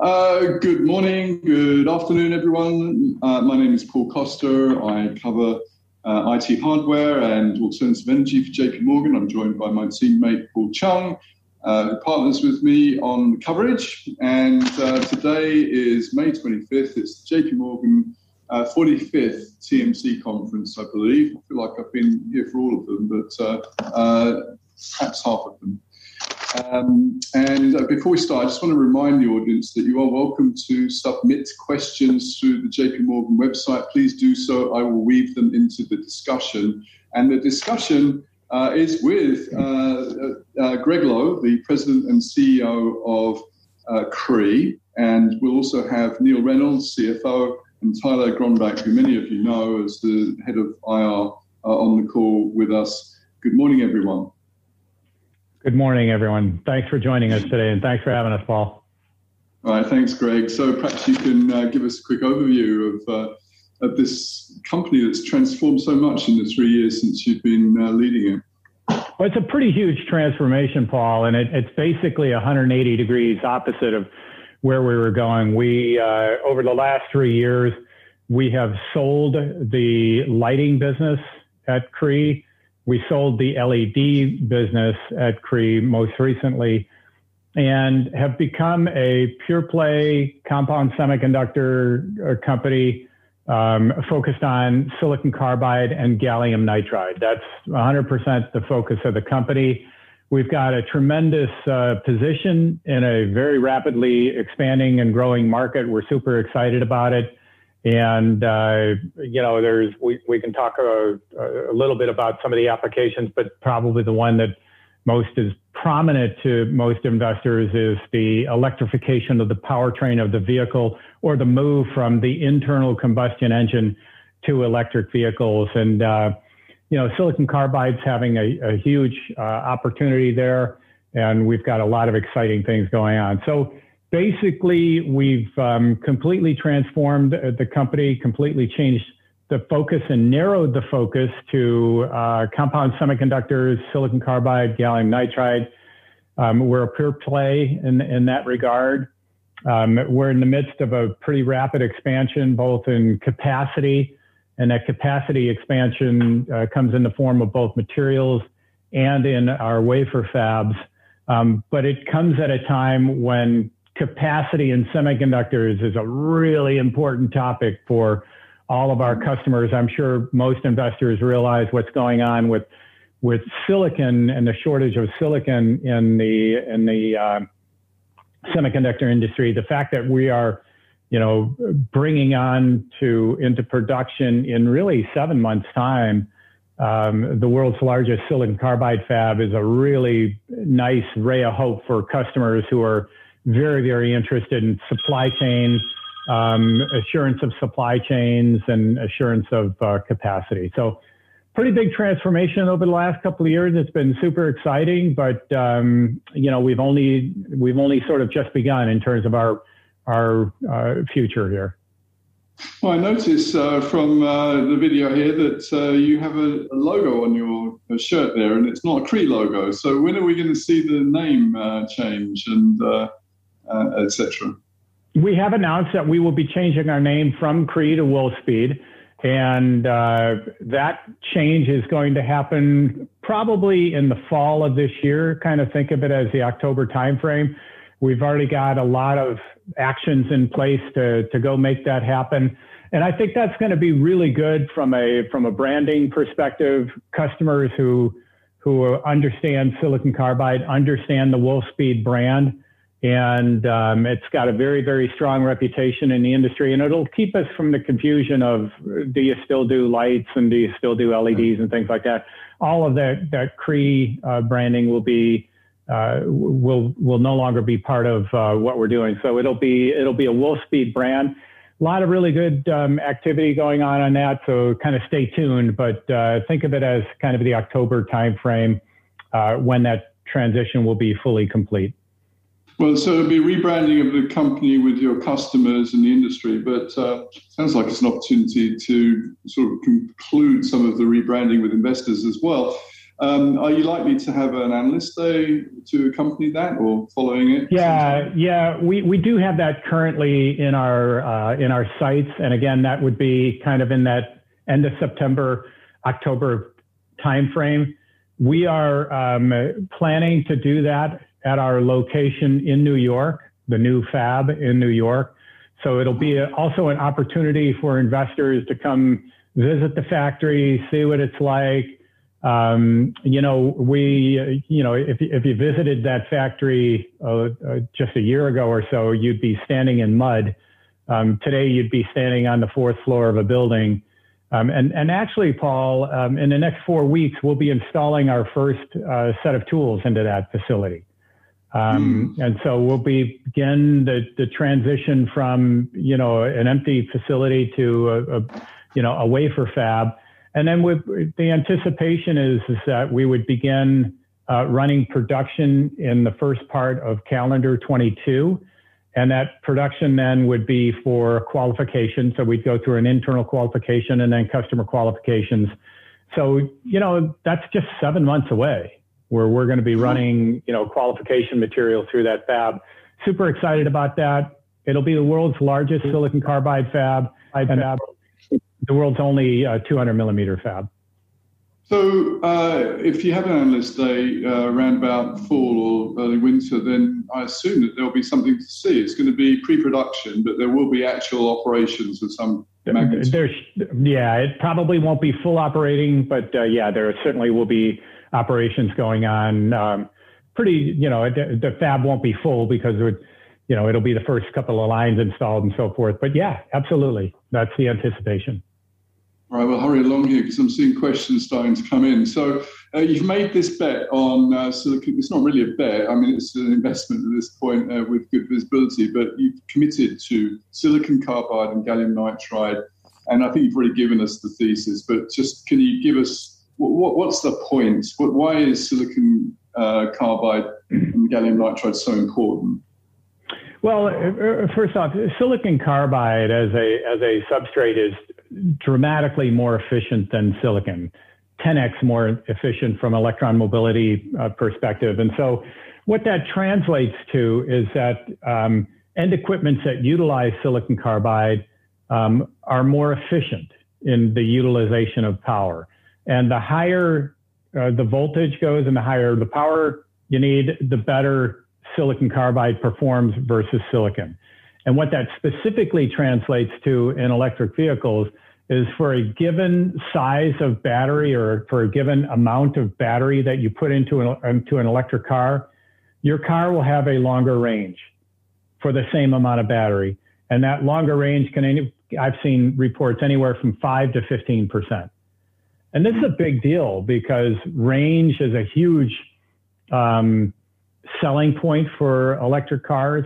Uh, good morning, good afternoon, everyone. Uh, my name is Paul Coster. I cover uh, IT hardware and alternative energy for JP Morgan. I'm joined by my teammate Paul Chung, uh, who partners with me on coverage. And uh, today is May 25th. It's JP Morgan 45th uh, TMC conference, I believe. I feel like I've been here for all of them, but perhaps half of them. Um, and uh, before we start, I just want to remind the audience that you are welcome to submit questions through the JP Morgan website. Please do so. I will weave them into the discussion. And the discussion uh, is with uh, uh, uh Gregg Lowe, the president and CEO of uh, Cree. And we'll also have Neil Reynolds, CFO, and Tyler Gronbach, who many of you know as the head of IR, on the call with us. Good morning, everyone. Good morning, everyone. Thanks for joining us today, and thanks for having us, Paul. All right, thanks, Gregg. So perhaps you can uh, give us a quick overview of, uh, of this company that's transformed so much in the three years since you've been uh, leading it. Well, it's a pretty huge transformation, Paul, and it, it's basically 180 degrees opposite of where we were going. We, uh, over the last three years, we have sold the lighting business at Cree we sold the LED business at Cree most recently and have become a pure play compound semiconductor uh, company um, focused on silicon carbide and gallium nitride. That's 100% the focus of the company. We've got a tremendous uh, position in a very rapidly expanding and growing market. We're super excited about it. And, uh, you know, there's, we, we can talk a, a, little bit about some of the applications, but probably the one that most is prominent to most investors is the electrification of the powertrain of the vehicle or the move from the internal combustion engine to electric vehicles. And, uh, you know, silicon carbide's having a, a huge uh, opportunity there. And we've got a lot of exciting things going on. So, basically, we've um, completely transformed the company, completely changed the focus and narrowed the focus to uh, compound semiconductors, silicon carbide, gallium nitride. Um, we're a pure play in, in that regard. Um, we're in the midst of a pretty rapid expansion, both in capacity, and that capacity expansion uh, comes in the form of both materials and in our wafer fabs. Um, but it comes at a time when capacity in semiconductors is a really important topic for all of our customers. I'm sure most investors realize what's going on with with silicon and the shortage of silicon in the in the uh, semiconductor industry. The fact that we are, you know, bringing on to into production in really seven months' time. Um, the world's largest silicon carbide fab is a really nice ray of hope for customers who are very, very interested in supply chain, um, assurance of supply chains, and assurance of uh, capacity. So, pretty big transformation over the last couple of years. It's been super exciting, but um, you know we've only we've only sort of just begun in terms of our our uh, future here. Well, I notice uh, from uh, the video here that uh, you have a, a, logo on your shirt there, and it's not a Cree logo. So when are we going to see the name uh, change? And uh, etc. We have announced that we will be changing our name from Cree to Wolfspeed, and uh, that change is going to happen probably in the fall of this year. Kind of think of it as the October timeframe. We've already got a lot of actions in place to to go make that happen. And I think that's going to be really good from a from a branding perspective. Customers who who understand silicon carbide understand the Wolfspeed brand and um, it's got a very very strong reputation in the industry and it'll keep us from the confusion of do you still do lights and do you still do leds and things like that. All of that that cree uh, branding will be uh, will will no longer be part of uh, what we're doing. So it'll be it'll be a Wolfspeed brand. A lot of really good um, activity going on on that so kind of stay tuned but uh, think of it as kind of the october timeframe uh, when that transition will be fully complete well, so it'll be rebranding of the company with your customers and the industry, but uh, sounds like it's an opportunity to sort of conclude some of the rebranding with investors as well. Um, are you likely to have an analyst day to accompany that, or following it? Yeah, yeah, we, we do have that currently in our uh, in our sights, and again, that would be kind of in that end of September, October timeframe. We are um, planning to do that at our location in New York, the new fab in New York. So it'll be a, also an opportunity for investors to come visit the factory, see what it's like. Um, you know, we, you know, if, if you visited that factory uh, uh, just a year ago or so, you'd be standing in mud. Um, today, you'd be standing on the fourth floor of a building. Um, and, and actually, Paul, um, in the next four weeks, we'll be installing our first uh, set of tools into that facility. Um, mm. And so we'll begin the, the transition from, you know, an empty facility to a, a you know, a wafer fab. And then with the anticipation is, is that we would begin uh, running production in the first part of calendar 22. And that production then would be for qualification. So we'd go through an internal qualification and then customer qualifications. So, you know, that's just seven months away where we're going to be running, you know, qualification material through that fab. Super excited about that. It'll be the world's largest silicon carbide fab and the world's only uh, 200 millimeter fab. So, uh, if you have an analyst day uh, around about fall or early winter, then I assume that there'll be something to see. It's going to be pre-production, but there will be actual operations of some magnitude. There's, yeah, it probably won't be full operating, but uh, yeah, there certainly will be operations going on. Um, pretty, you know, the, the, fab won't be full because it you know, it'll be the first couple of lines installed and so forth. But yeah, absolutely, that's the anticipation. All right, we'll hurry along here because I'm seeing questions starting to come in. So uh, you've made this bet on uh, silicon. It's not really a bet. I mean, it's an investment at this point uh, with good visibility, but you've committed to silicon carbide and gallium nitride. And I think you've already given us the thesis, but just can you give us what, what's the point? What, why is silicon uh, carbide and gallium nitride so important? Well, uh, uh, first off, silicon carbide as a as a substrate is dramatically more efficient than silicon, 10x more efficient from electron mobility uh, perspective. And so, what that translates to is that um, end equipments that utilize silicon carbide um, are more efficient in the utilization of power. And the higher uh, the voltage goes and the higher the power you need, the better silicon carbide performs versus silicon. And what that specifically translates to in electric vehicles is for a given size of battery or for a given amount of battery that you put into an, into an electric car, your car will have a longer range for the same amount of battery. And that longer range can, I've seen reports anywhere from 5 to 15 percent. And this is a big deal because range is a huge um, selling point for electric cars.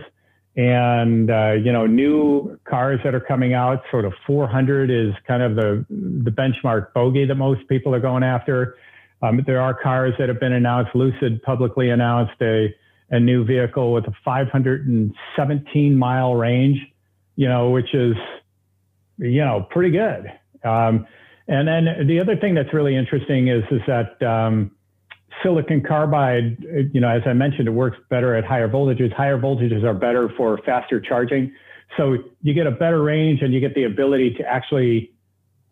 And uh, you know, new cars that are coming out, sort of 400 is kind of the the benchmark bogey that most people are going after. Um, there are cars that have been announced. Lucid publicly announced a a new vehicle with a 517 mile range, you know, which is you know pretty good. Um, and then the other thing that's really interesting is is that um, silicon carbide, you know, as I mentioned, it works better at higher voltages. Higher voltages are better for faster charging. So you get a better range and you get the ability to actually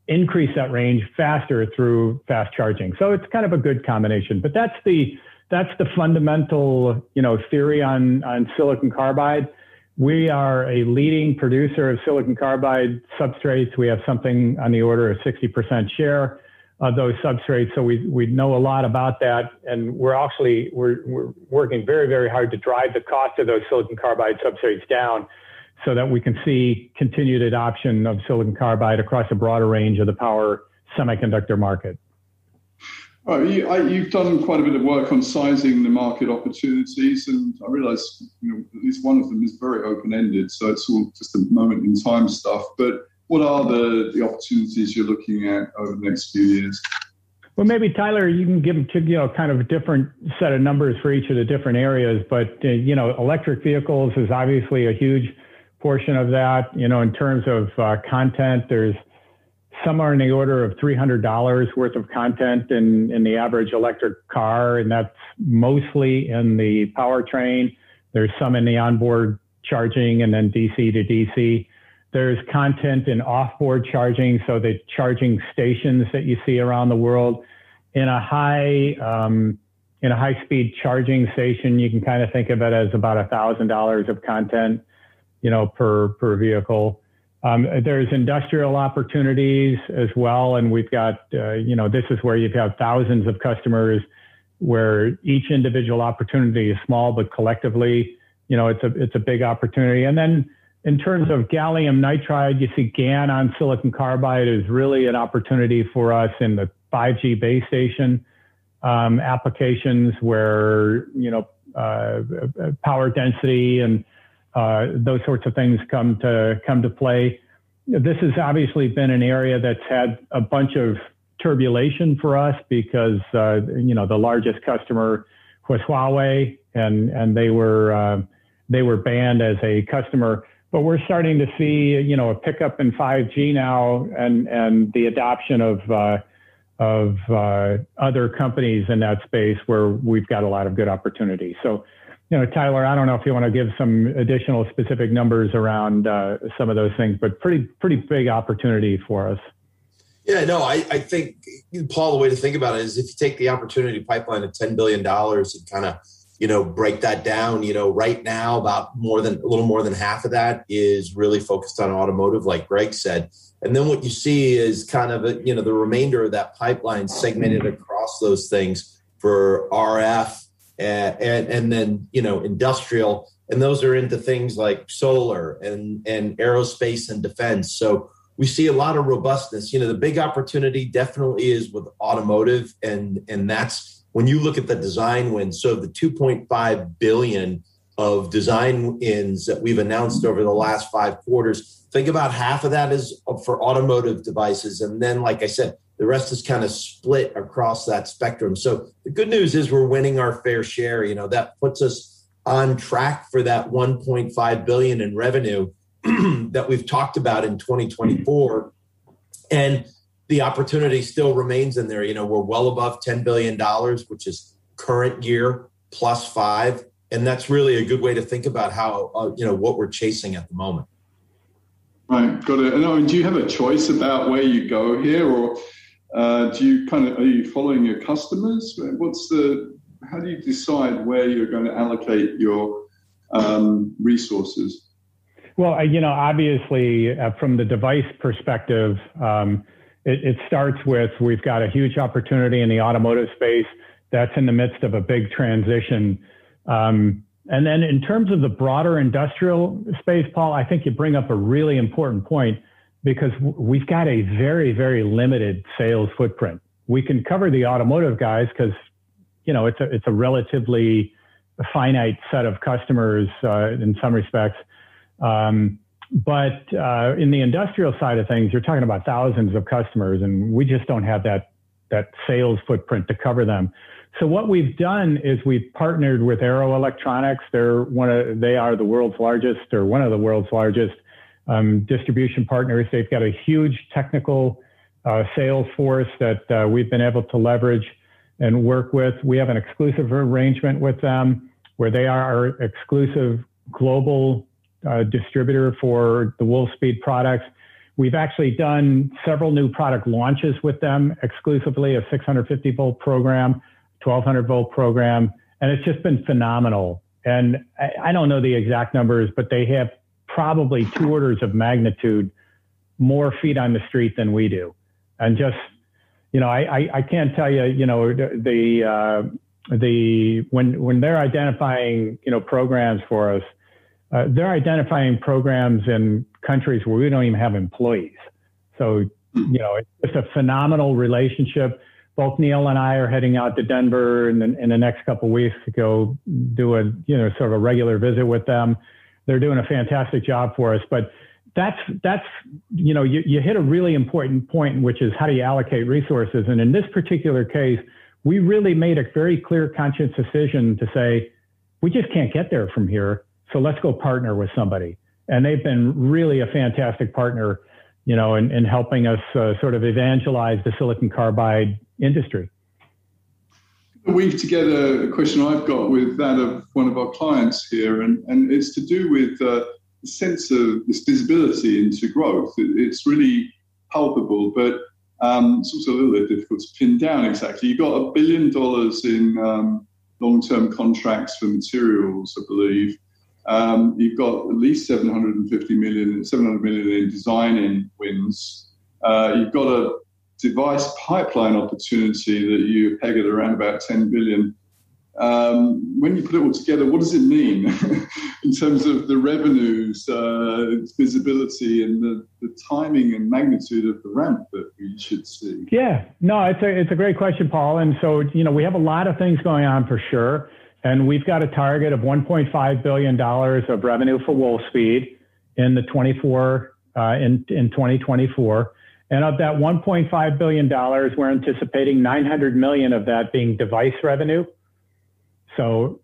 increase that range faster through fast charging. So it's kind of a good combination. But that's the that's the fundamental, you know, theory on on silicon carbide. We are a leading producer of silicon carbide substrates. We have something on the order of 60% share of those substrates. So we, we know a lot about that. And we're actually, we're, we're working very, very hard to drive the cost of those silicon carbide substrates down so that we can see continued adoption of silicon carbide across a broader range of the power semiconductor market. Well, you, have done quite a bit of work on sizing the market opportunities, and I realise you know, at least one of them is very open-ended, so it's all just a moment in time stuff. But what are the, the opportunities you're looking at over the next few years? Well, maybe Tyler, you can give you know kind of a different set of numbers for each of the different areas, but uh, you know, electric vehicles is obviously a huge portion of that. You know, in terms of uh, content, there's somewhere in the order of $300 worth of content in, in the average electric car, and that's mostly in the powertrain. There's some in the onboard charging and then DC to DC. There's content in offboard charging, so the charging stations that you see around the world. In a high um, in a high speed charging station, you can kind of think of it as about thousand dollars of content, you know, per per vehicle. Um, there's industrial opportunities as well, and we've got, uh, you know, this is where you have got thousands of customers, where each individual opportunity is small, but collectively, you know, it's a it's a big opportunity. And then in terms of gallium nitride, you see GaN on silicon carbide is really an opportunity for us in the 5G base station um, applications where you know uh, power density and uh, those sorts of things come to come to play. This has obviously been an area that's had a bunch of turbulation for us because uh, you know the largest customer was Huawei, and and they were uh, they were banned as a customer. But we're starting to see you know a pickup in 5G now, and and the adoption of uh, of uh, other companies in that space where we've got a lot of good opportunity. So you know, Tyler, I don't know if you want to give some additional specific numbers around uh, some of those things, but pretty pretty big opportunity for us. Yeah, no, I, I think Paul, the way to think about it is if you take the opportunity pipeline of ten billion dollars and kind of you know break that down, you know, right now about more than a little more than half of that is really focused on automotive, like Greg said, and then what you see is kind of a, you know the remainder of that pipeline segmented across those things for RF and, and, then you know industrial and those are into things like solar and and aerospace and defense. So we see a lot of robustness. You know the big opportunity definitely is with automotive and and that's when you look at the design wins. So the 2.5 billion of design wins that we've announced over the last five quarters think about half of that is for automotive devices. And then like i said the rest is kind of split across that spectrum. So the good news is we're winning our fair share. You know, that puts us on track for that 1.5 billion in revenue that we've talked about in 2024. And the opportunity still remains in there. You know, we're well above $10 billion, which is current year plus five. And that's really a good way to think about how, uh, you know, what we're chasing at the moment. Right, got it. And I mean, do you have a choice about where you go here, or uh, do you kind of are you following your customers? What's the how do you decide where you're going to allocate your um, resources? Well, you know, obviously, uh, from the device perspective, um, it, it, starts with we've got a huge opportunity in the automotive space that's in the midst of a big transition. Um, and then, in terms of the broader industrial space, Paul, I think you bring up a really important point because we've got a very, very limited sales footprint. We can cover the automotive guys because, you know, it's a, it's a relatively finite set of customers uh, in some respects. Um, but uh, in the industrial side of things, you're talking about thousands of customers, and we just don't have that that sales footprint to cover them. So what we've done is we've partnered with Arrow Electronics. They're one of they are the world's largest or one of the world's largest um, distribution partners. They've got a huge technical uh, sales force that uh, we've been able to leverage and work with. We have an exclusive arrangement with them where they are our exclusive global uh, distributor for the Wolfspeed products. We've actually done several new product launches with them exclusively, a 650 volt program, 1200 volt program, and it's just been phenomenal. And I, I don't know the exact numbers, but they have probably two orders of magnitude more feet on the street than we do. And just, you know, I, I, I can't tell you, you know, the, uh, the, when, when they're identifying, you know, programs for us, uh, they're identifying programs in countries where we don't even have employees. So, you know, it's just a phenomenal relationship. Both Neil and I are heading out to Denver in the, in the next couple weeks to go do a, you know, sort of a regular visit with them they're doing a fantastic job for us. But that's that's you know you, you hit a really important point, which is how do you allocate resources? And in this particular case, we really made a very clear, conscious decision to say we just can't get there from here. So let's go partner with somebody. And they've been really a fantastic partner. you know, in, and helping us uh, sort of evangelize the silicon carbide industry. Weave together a question I've got with that of one of our clients here, and, and it's to do with uh, the sense of this visibility into growth. It, it's really palpable, but um, it's also a little bit difficult to pin down exactly. You've got a billion dollars in um, long term contracts for materials, I believe. Um, you've got at least 750 million, 700 million in design-in wins. Uh, you've got a device pipeline opportunity that you peg at around about 10 billion. Um, when you put it all together, what does it mean in terms of the revenues, uh, visibility, and the, the timing and magnitude of the ramp that we should see? Yeah, no, it's a it's a great question, Paul. And so you know we have a lot of things going on for sure. And we've got a target of $1.5 billion of revenue for Wolfspeed in the 24 uh, in, in 2024. And of that $1.5 billion, we're anticipating 900 million of that being device revenue. So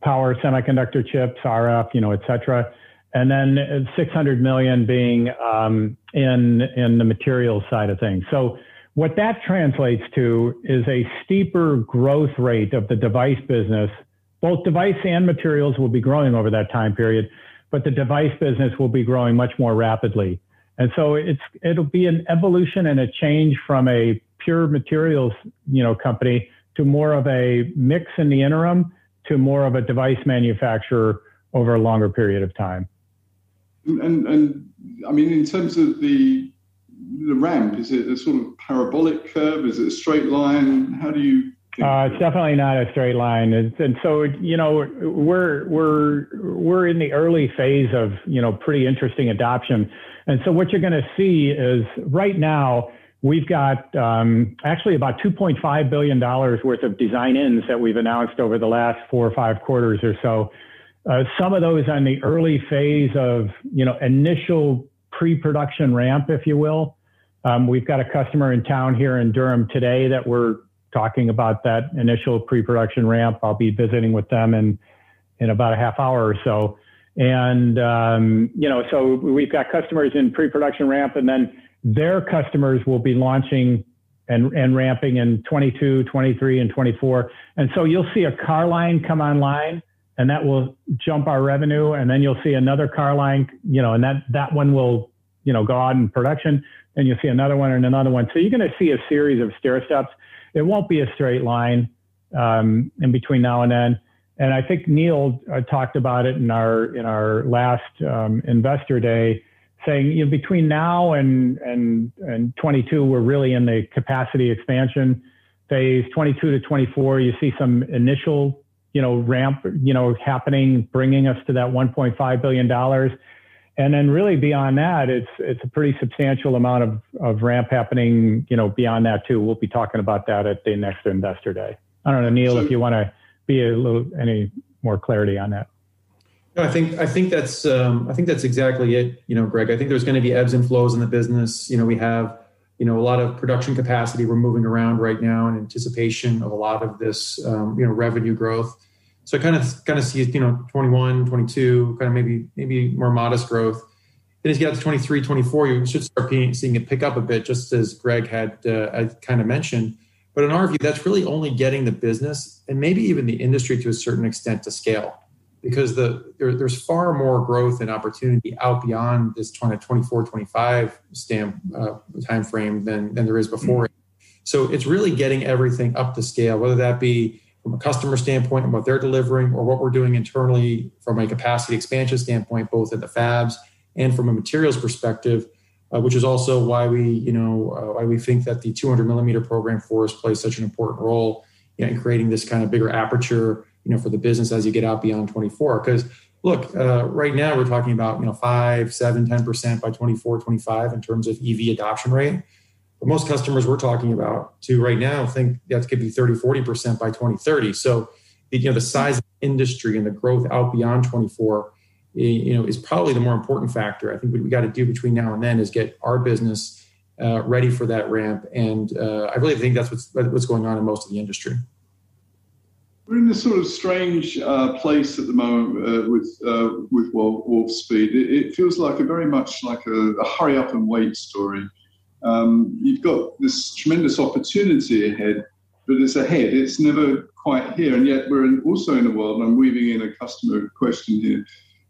power semiconductor chips, RF, you know, et cetera. And then 600 million being um, in, in the materials side of things. So what that translates to is a steeper growth rate of the device business both device and materials will be growing over that time period, but the device business will be growing much more rapidly. And so it's it'll be an evolution and a change from a pure materials, you know, company to more of a mix in the interim to more of a device manufacturer over a longer period of time. And and I mean, in terms of the the ramp, is it a sort of parabolic curve? Is it a straight line? How do you uh, it's definitely not a straight line, and, and, so you know we're we're we're in the early phase of you know pretty interesting adoption, and so what you're going to see is right now we've got um, actually about 2.5 billion dollars worth of design-ins that we've announced over the last four or five quarters or so. Uh, some of those on the early phase of you know initial pre-production ramp, if you will. Um, we've got a customer in town here in Durham today that we're talking about that initial pre-production ramp. I'll be visiting with them in in about a half hour or so. And um, you know, so we've got customers in pre-production ramp, and then their customers will be launching and, and ramping in 22, 23, and 24. And so you'll see a car line come online, and that will jump our revenue. And then you'll see another car line, you know, and that that one will, you know, go out in production. And you'll see another one and another one. So you're going to see a series of stair steps it won't be a straight line um, in between now and then. And I think Neil uh, talked about it in our in our last um, investor day, saying you know between now and and and 22 we're really in the capacity expansion phase. 22 to 24 you see some initial you know ramp you know happening, bringing us to that 1.5 billion dollars. And then really beyond that, it's it's a pretty substantial amount of, of ramp happening, you know, beyond that too. We'll be talking about that at the next investor day. I don't know, Neil, so, if you want to be a little any more clarity on that. No, I think I think that's um, I think that's exactly it. You know, Gregg. I think there's going to be ebbs and flows in the business. You know, we have you know a lot of production capacity we're moving around right now in anticipation of a lot of this um, you know revenue growth. So I kind of kind of see you know 21, 22, kind of maybe maybe more modest growth. Then as you get to 23, 24, you should start seeing it pick up a bit, just as Gregg had uh, kind of mentioned. But in our view, that's really only getting the business and maybe even the industry to a certain extent to scale, because the there, there's far more growth and opportunity out beyond this 20, 24, 25 stamp uh, time frame than than there is before. Mm-hmm. So it's really getting everything up to scale, whether that be from a customer standpoint and what they're delivering, or what we're doing internally from a capacity expansion standpoint, both at the fabs and from a materials perspective, uh, which is also why we, you know, uh, why we think that the 200 millimeter program for us plays such an important role you know, in creating this kind of bigger aperture, you know, for the business as you get out beyond 24. Because look, uh, right now we're talking about, you know, five, seven, 10% by 24, 25 in terms of EV adoption rate. But most customers we're talking about to right now think that could be 30, 40% by 2030. So, you know, the size of the industry and the growth out beyond 24, you know, is probably the more important factor. I think what we got to do between now and then is get our business uh, ready for that ramp. And uh, I really think that's what's, what's going on in most of the industry. we're in this sort of strange uh, place at the moment uh, with uh, with Wolfspeed. It, it, feels like a very much like a, a hurry up and wait story. Um, you've got this tremendous opportunity ahead, but it's ahead. It's never quite here, and yet we're in, also in a world. And I'm weaving in a customer question here.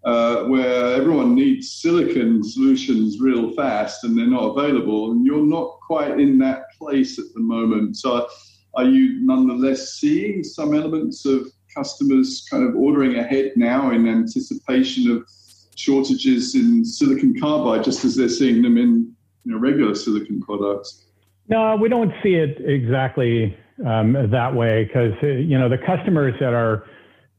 Uh, where everyone needs silicon solutions real fast and they're not available, and you're not quite in that place at the moment. So, are you nonetheless seeing some elements of customers kind of ordering ahead now in anticipation of shortages in silicon carbide, just as they're seeing them in you know, regular silicon products? No, we don't see it exactly um, that way because you know the customers that are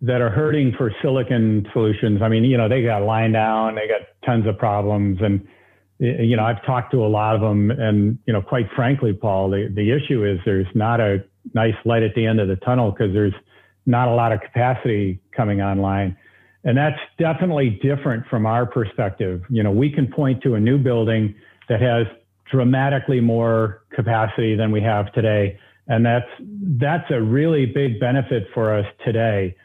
that are hurting for silicon solutions. I mean, you know, they got line down, they got tons of problems, and you know, I've talked to a lot of them, and you know, quite frankly, Paul, the, the issue is there's not a nice light at the end of the tunnel because there's not a lot of capacity coming online, and that's definitely different from our perspective. You know, we can point to a new building that has dramatically more capacity than we have today, and that's that's a really big benefit for us today.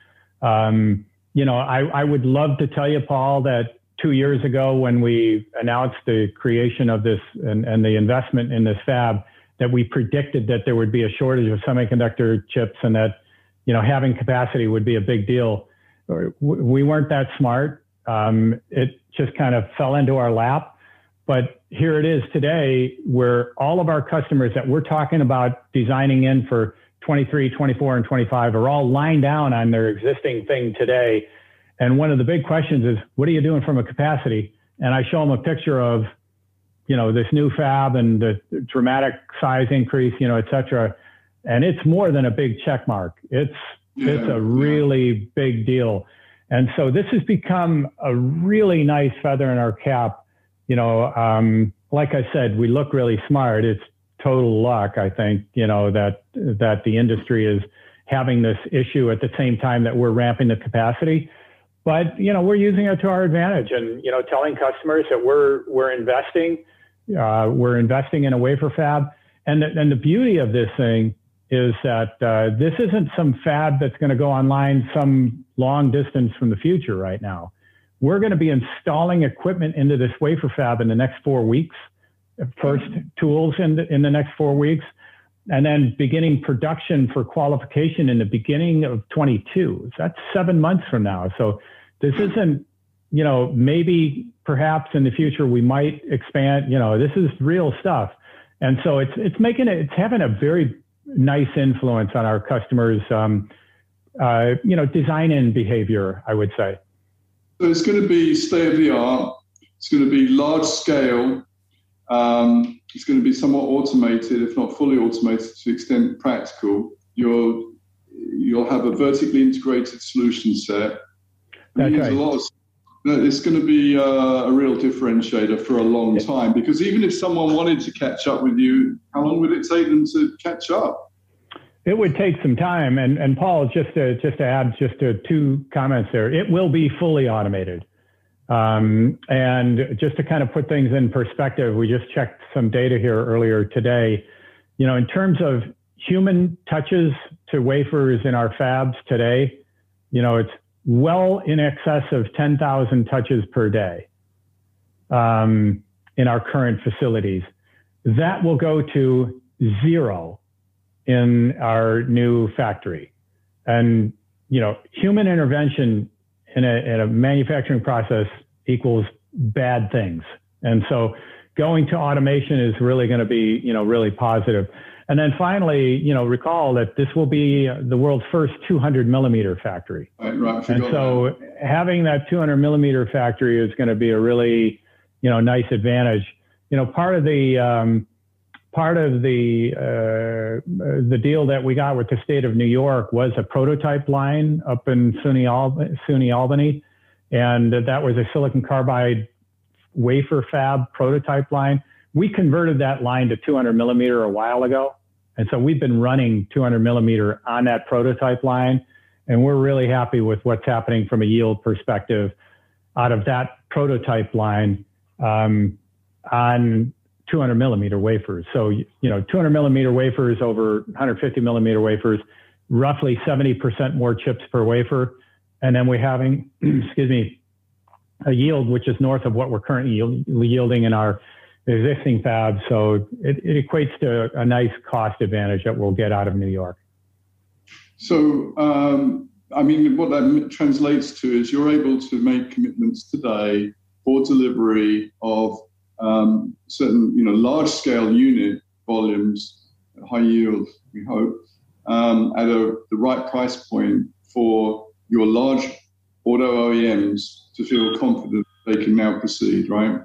Um, you know, I, I would love to tell you, Paul, that two years ago when we announced the creation of this and, and the investment in this fab that we predicted that there would be a shortage of semiconductor chips and that you know having capacity would be a big deal. We weren't that smart. Um, it just kind of fell into our lap but here it is today where all of our customers that we're talking about designing in for 23 24 and 25 are all lined down on their existing thing today and one of the big questions is, what are you doing from a capacity? And I show them a picture of, you know, this new fab and the dramatic size increase, you know, et cetera. And it's more than a big check mark. It's yeah, it's a really yeah. big deal. And so this has become a really nice feather in our cap. You know, um, like I said, we look really smart. It's total luck, I think, you know, that that the industry is having this issue at the same time that we're ramping the capacity. But you know we're using it to our advantage and you know telling customers that we're we're investing uh, we're investing in a wafer fab. And the, and the beauty of this thing is that uh, this isn't some fab that's going to go online some long distance from the future right now we're going to be installing equipment into this wafer fab in the next four weeks first tools in the, in the next four weeks and then beginning production for qualification in the beginning of 22. That's seven months from now. So this isn't, you know, maybe perhaps in the future we might expand. You know, this is real stuff, and so it's it's making it it's having a very nice influence on our customers. Um, uh, you know, design in behavior, I would say. So it's going to be state of the art. It's going to be large scale. Um, it's going to be somewhat automated, if not fully automated to the extent practical. You'll you'll have a vertically integrated solution set. That's right. Of, it's going to be uh, a real differentiator for a long time because even if someone wanted to catch up with you, how long would it take them to catch up? It would take some time, and and Paul, just to just to add just to two comments there, it will be fully automated. Um, and just to kind of put things in perspective, we just checked some data here earlier today. You know, in terms of human touches to wafers in our fabs today, you know, it's well in excess of 10,000 touches per day um, in our current facilities. That will go to zero in our new factory. And, you know, human intervention in a, in a manufacturing process equals bad things. And so going to automation is really going to be, you know, really positive. And then finally, you know, recall that this will be the world's first 200 millimeter factory. Right, right. And so that. having that 200 millimeter factory is going to be a really, you know, nice advantage. You know, part of the um, part of the uh, the deal that we got with the state of New York was a prototype line up in SUNY, Al- SUNY Albany, and that was a silicon carbide wafer fab prototype line. We converted that line to 200 millimeter a while ago, and so we've been running 200 millimeter on that prototype line, and we're really happy with what's happening from a yield perspective out of that prototype line um, on 200 millimeter wafers. So, you know, 200 millimeter wafers over 150 millimeter wafers, roughly 70% more chips per wafer. And then we're having, excuse me, a yield which is north of what we're currently yielding in our existing fabs. So it, it equates to a nice cost advantage that we'll get out of New York. So, um, I mean, what that translates to is you're able to make commitments today for delivery of um, certain, you know, large scale unit volumes, high yield, we hope, um, at a, the right price point for your large auto OEMs to feel confident they can now proceed, right?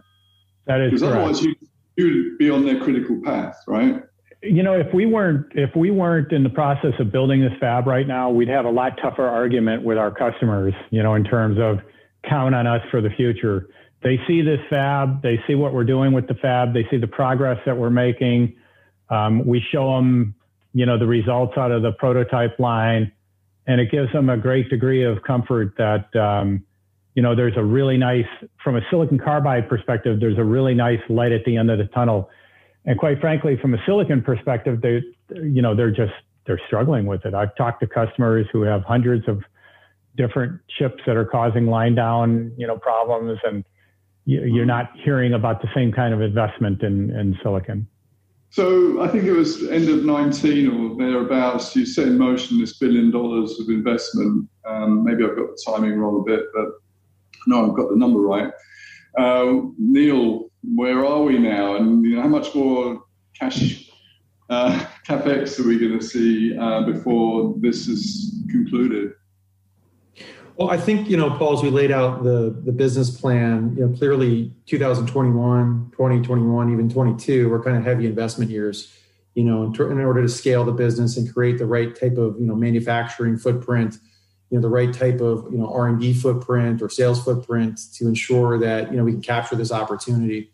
That is because otherwise you you'd be on their critical path, right? You know, if we weren't if we weren't in the process of building this fab right now, we'd have a lot tougher argument with our customers. You know, in terms of count on us for the future. They see this fab, they see what we're doing with the fab, they see the progress that we're making. Um, we show them, you know, the results out of the prototype line, and it gives them a great degree of comfort that um, you know, there's a really nice, from a silicon carbide perspective, there's a really nice light at the end of the tunnel. And quite frankly, from a silicon perspective, they, you know, they're just, they're struggling with it. I've talked to customers who have hundreds of different chips that are causing line down, you know, problems, and you're not hearing about the same kind of investment in, in silicon. So I think it was end of 19 or thereabouts, you set in motion this billion dollars of investment. Um, maybe I've got the timing wrong a bit, but no, I've got the number right. Uh, Neil, where are we now? And you know, how much more cash uh, capex are we going to see uh, before this is concluded? Well, I think you know, Paul, as we laid out the the business plan, you know, clearly 2021, 2021, even 22 were kind of heavy investment years. You know, in, in order to scale the business and create the right type of you know manufacturing footprint you know the right type of you know r&d footprint or sales footprint to ensure that you know we can capture this opportunity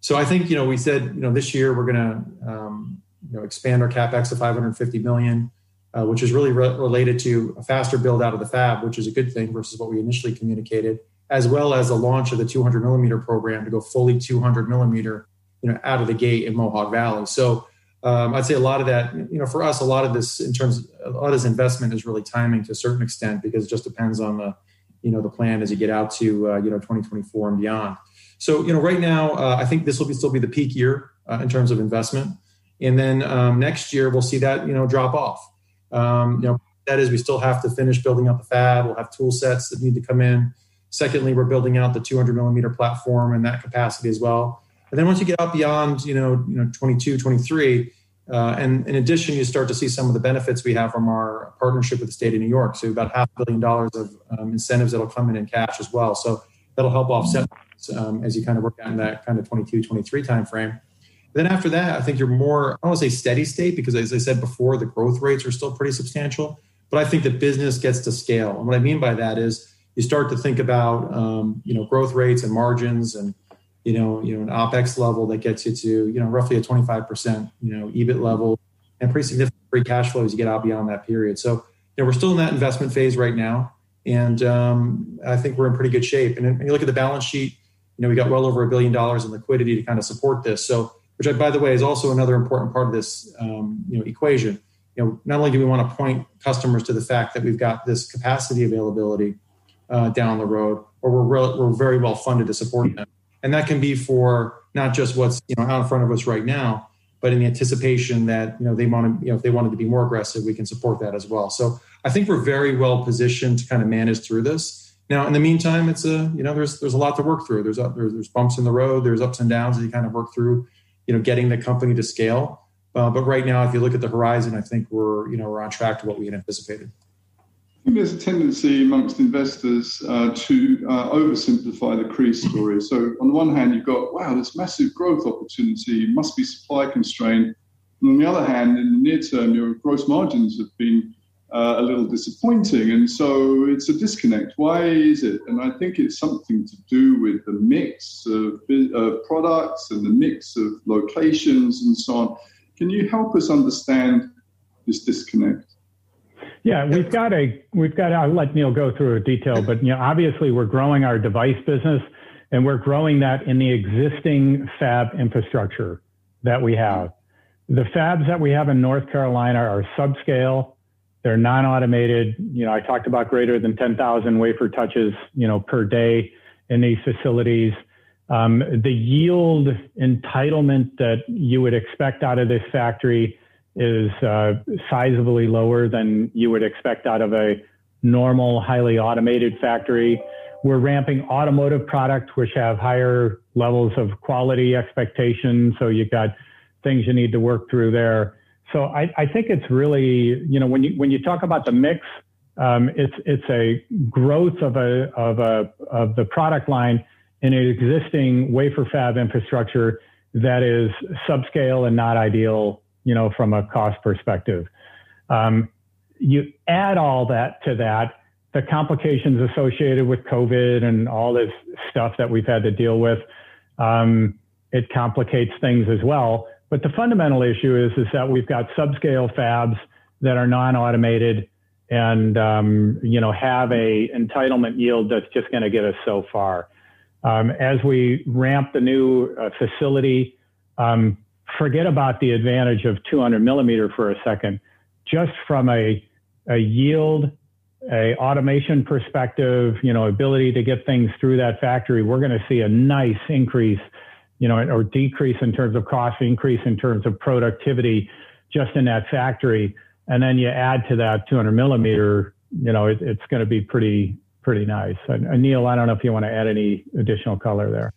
so i think you know we said you know this year we're going to um, you know expand our capex to 550 million uh, which is really re- related to a faster build out of the fab which is a good thing versus what we initially communicated as well as the launch of the 200 millimeter program to go fully 200 millimeter you know out of the gate in mohawk valley so um, I'd say a lot of that, you know, for us, a lot of this in terms of a lot of this investment is really timing to a certain extent because it just depends on the, you know, the plan as you get out to, uh, you know, 2024 and beyond. So, you know, right now, uh, I think this will be still be the peak year uh, in terms of investment. And then um, next year, we'll see that, you know, drop off. Um, you know, that is, we still have to finish building out the fab. We'll have tool sets that need to come in. Secondly, we're building out the 200 millimeter platform and that capacity as well. And then once you get out beyond, you know, you know, 22, 23, uh, and in addition, you start to see some of the benefits we have from our partnership with the state of New York. So about half a billion dollars of um, incentives that'll come in in cash as well. So that'll help offset um, as you kind of work out in that kind of 22, 23 timeframe. Then after that, I think you're more, I don't want to say steady state because as I said before, the growth rates are still pretty substantial. But I think the business gets to scale. And what I mean by that is you start to think about, um, you know, growth rates and margins and you know, you know, an OPEX level that gets you to, you know, roughly a 25%, you know, EBIT level and pretty significant free cash flow as you get out beyond that period. So, you know, we're still in that investment phase right now. And um, I think we're in pretty good shape. And, and you look at the balance sheet, you know, we got well over a billion dollars in liquidity to kind of support this. So, which by the way, is also another important part of this, um, you know, equation. You know, not only do we want to point customers to the fact that we've got this capacity availability uh, down the road, or we're, re- we're very well funded to support them. And that can be for not just what's you know out in front of us right now but in the anticipation that you know they want to you know if they wanted to be more aggressive we can support that as well. So i think we're very well positioned to kind of manage through this. Now in the meantime it's a you know there's there's a lot to work through. There's there's, there's bumps in the road there's ups and downs as you kind of work through you know getting the company to scale uh, but right now if you look at the horizon i think we're you know we're on track to what we had anticipated I think there's a tendency amongst investors uh, to uh, oversimplify the Cree story. So, on the one hand, you've got, wow, this massive growth opportunity must be supply constrained. And on the other hand, in the near term, your gross margins have been uh, a little disappointing. And so it's a disconnect. Why is it? And I think it's something to do with the mix of products and the mix of locations and so on. Can you help us understand this disconnect? Yeah, we've got a we've got. I'll let Neil go through a detail, but you know, obviously we're growing our device business, and we're growing that in the existing fab infrastructure that we have. The fabs that we have in North Carolina are subscale, They're non-automated. You know, I talked about greater than 10,000 wafer touches, you know, per day in these facilities. Um, the yield entitlement that you would expect out of this factory is uh, sizably lower than you would expect out of a normal, highly automated factory. We're ramping automotive product, which have higher levels of quality expectations. So you've got things you need to work through there. So I, I think it's really, you know, when you when you talk about the mix, um, it's it's a growth of a of a of the product line in an existing wafer fab infrastructure that is subscale and not ideal, you know, from a cost perspective. Um, you add all that to that, the complications associated with COVID and all this stuff that we've had to deal with, um, it complicates things as well. But the fundamental issue is is that we've got subscale fabs that are non-automated and um, you know have a entitlement yield that's just going to get us so far. Um, as we ramp the new uh, facility, um, forget about the advantage of 200 millimeter for a second. Just from a, a yield, a automation perspective, you know, ability to get things through that factory, we're going to see a nice increase, you know, or decrease in terms of cost, increase in terms of productivity, just in that factory. And then you add to that 200 millimeter, you know, it, it's going to be pretty pretty nice. And, Neil, I don't know if you want to add any additional color there.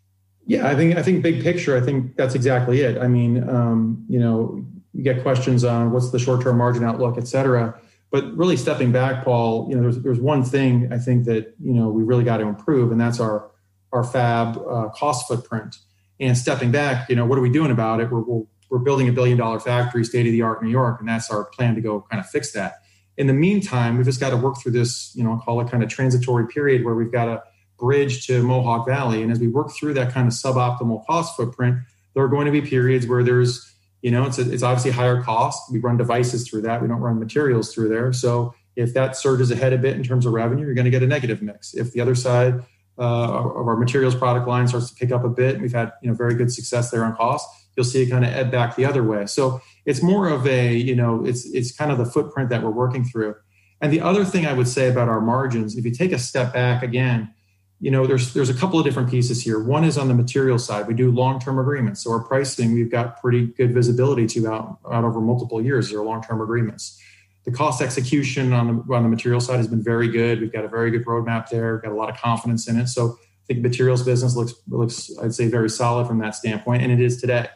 Yeah, I think I think big picture. I think that's exactly it. I mean, um, you know, you get questions on what's the short-term margin outlook, et cetera. But really stepping back, Paul, you know, there's there's one thing I think that you know we really got to improve, and that's our our fab uh, cost footprint. And stepping back, you know, what are we doing about it? We're, we're, we're building a billion dollar factory, state of the art, New York, and that's our plan to go kind of fix that in the meantime, we've just got to work through this, you know, call it kind of transitory period where we've got to bridge to Mohawk Valley. And as we work through that kind of suboptimal cost footprint, there are going to be periods where there's, you know, it's, a, it's obviously higher cost. We run devices through that. We don't run materials through there. So if that surges ahead a bit in terms of revenue, you're going to get a negative mix. If the other side Uh, of our materials product line starts to pick up a bit, we've had, you know, very good success there on cost, you'll see it kind of ebb back the other way. So it's more of a you know it's it's kind of the footprint that we're working through. And the other thing i would say about our margins if you take a step back again you know there's there's a couple of different pieces here. One is on the material side. We do long-term agreements so our pricing we've got pretty good visibility to out, out over multiple years there are long-term agreements the cost execution on the, on the material side has been very good we've got a very good roadmap there got a lot of confidence in it so i think materials business looks looks i'd say very solid from that standpoint and it is today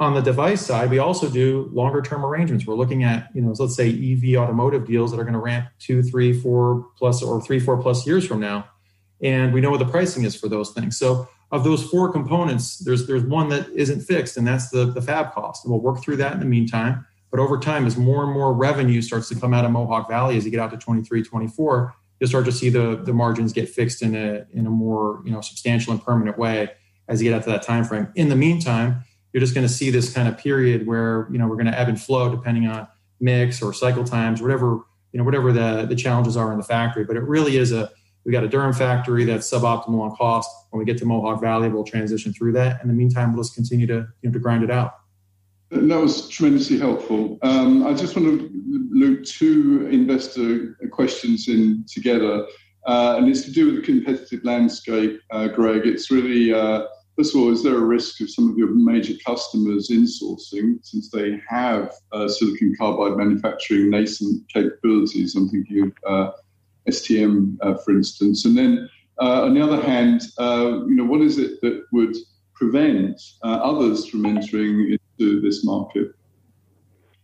on the device side, we also do longer term arrangements. We're looking at, you know, let's say EV automotive deals that are going to ramp two, three, four plus or three, four plus years from now. And we know what the pricing is for those things. So of those four components, there's there's one that isn't fixed, and that's the, the fab cost. And we'll work through that in the meantime. But over time, as more and more revenue starts to come out of Mohawk Valley as you get out to 23, 24, you'll start to see the, the margins get fixed in a in a more you know substantial and permanent way as you get out to that time frame. In the meantime, you're just going to see this kind of period where you know we're going to ebb and flow depending on mix or cycle times, whatever you know, whatever the the challenges are in the factory. But it really is a we've got a Durham factory that's suboptimal on cost. When we get to Mohawk Valley, we'll transition through that. In the meantime, we'll just continue to you know to grind it out. That was tremendously helpful. Um, I just want to loop two investor questions in together, uh, and it's to do with the competitive landscape, uh, Gregg. It's really uh, First of all, is there a risk of some of your major customers insourcing since they have uh, silicon carbide manufacturing nascent capabilities? I'm thinking of uh, STM, uh, for instance. And then on the other hand, you know, what is it that would prevent uh, others from entering into this market?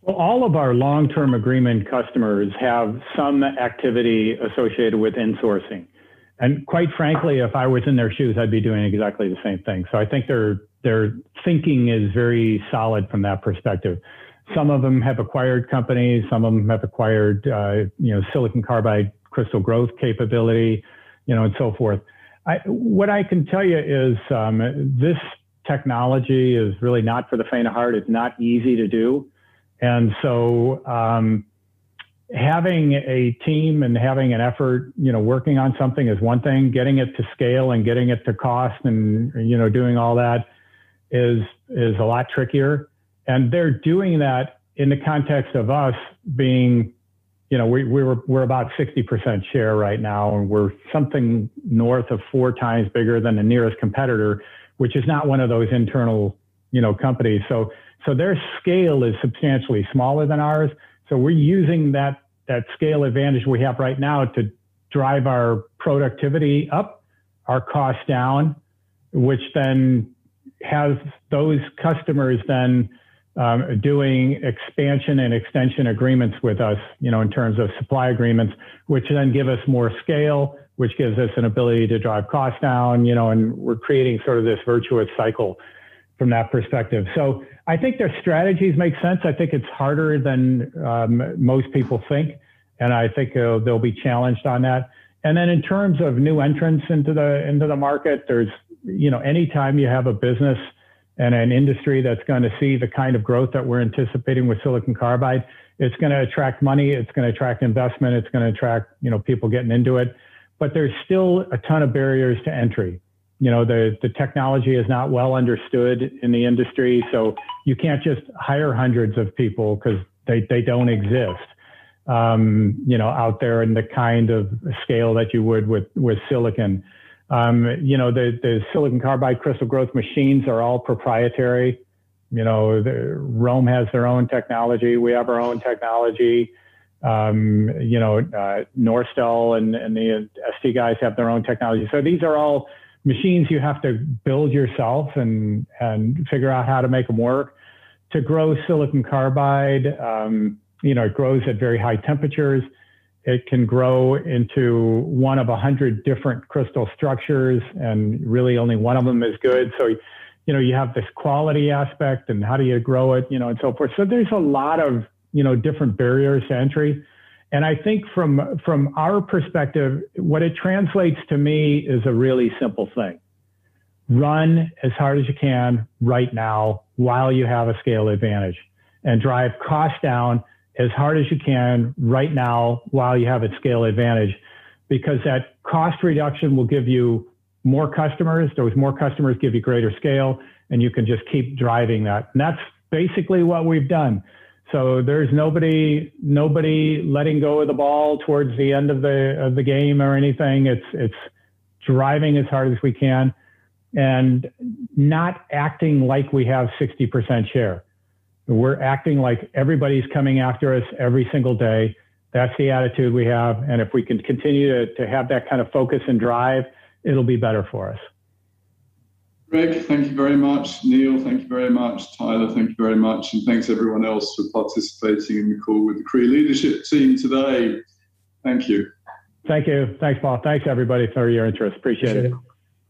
Well, all of our long-term agreement customers have some activity associated with insourcing. And quite frankly, if I was in their shoes, I'd be doing exactly the same thing. So I think their their thinking is very solid from that perspective. Some of them have acquired companies. Some of them have acquired, uh, you know, silicon carbide crystal growth capability, you know, and so forth. I, what I can tell you is um, this technology is really not for the faint of heart. It's not easy to do, and so um, having a team and having an effort, you know, working on something is one thing. Getting it to scale and getting it to cost and you know doing all that is is a lot trickier. And they're doing that in the context of us being you know, we, we were, we're about 60% share right now, and we're something north of four times bigger than the nearest competitor, which is not one of those internal, you know, companies. So, so their scale is substantially smaller than ours. So we're using that, that scale advantage we have right now to drive our productivity up, our costs down, which then has those customers then um, doing expansion and extension agreements with us, you know, in terms of supply agreements, which then give us more scale, which gives us an ability to drive costs down, you know, and we're creating sort of this virtuous cycle from that perspective. So I think their strategies make sense. I think it's harder than um, most people think, and I think uh, they'll be challenged on that. And then in terms of new entrants into the into the market, there's you know anytime you have a business and an industry that's going to see the kind of growth that we're anticipating with silicon carbide, it's going to attract money, it's going to attract investment, it's going to attract you know people getting into it. But there's still a ton of barriers to entry. You know the the technology is not well understood in the industry, so you can't just hire hundreds of people because they they don't exist. Um, you know out there in the kind of scale that you would with with silicon. Um, you know, the, the silicon carbide crystal growth machines are all proprietary. You know, the, Rohm has their own technology. We have our own technology. Um, you know, uh, Norstel and, and the ST guys have their own technology. So these are all machines you have to build yourself and, and figure out how to make them work. To grow silicon carbide, um, you know, it grows at very high temperatures. It can grow into one of a hundred different crystal structures, and really only one of them is good. So, you know, you have this quality aspect, and how do you grow it, you know, and so forth. So there's a lot of you know different barriers to entry, and I think from from our perspective, what it translates to me is a really simple thing: run as hard as you can right now while you have a scale advantage, and drive costs down as hard as you can right now while you have a scale advantage because that cost reduction will give you more customers. Those more customers give you greater scale and you can just keep driving that. And that's basically what we've done. So there's nobody nobody letting go of the ball towards the end of the of the game or anything. It's it's driving as hard as we can and not acting like we have 60% share. We're acting like everybody's coming after us every single day. That's the attitude we have. And if we can continue to, to have that kind of focus and drive, it'll be better for us. Gregg, thank you very much. Neil, thank you very much. Tyler, thank you very much. And thanks everyone else for participating in the call with the Cree leadership team today. Thank you. Thank you. Thanks, Paul. Thanks everybody for your interest. Appreciate, Appreciate it. it.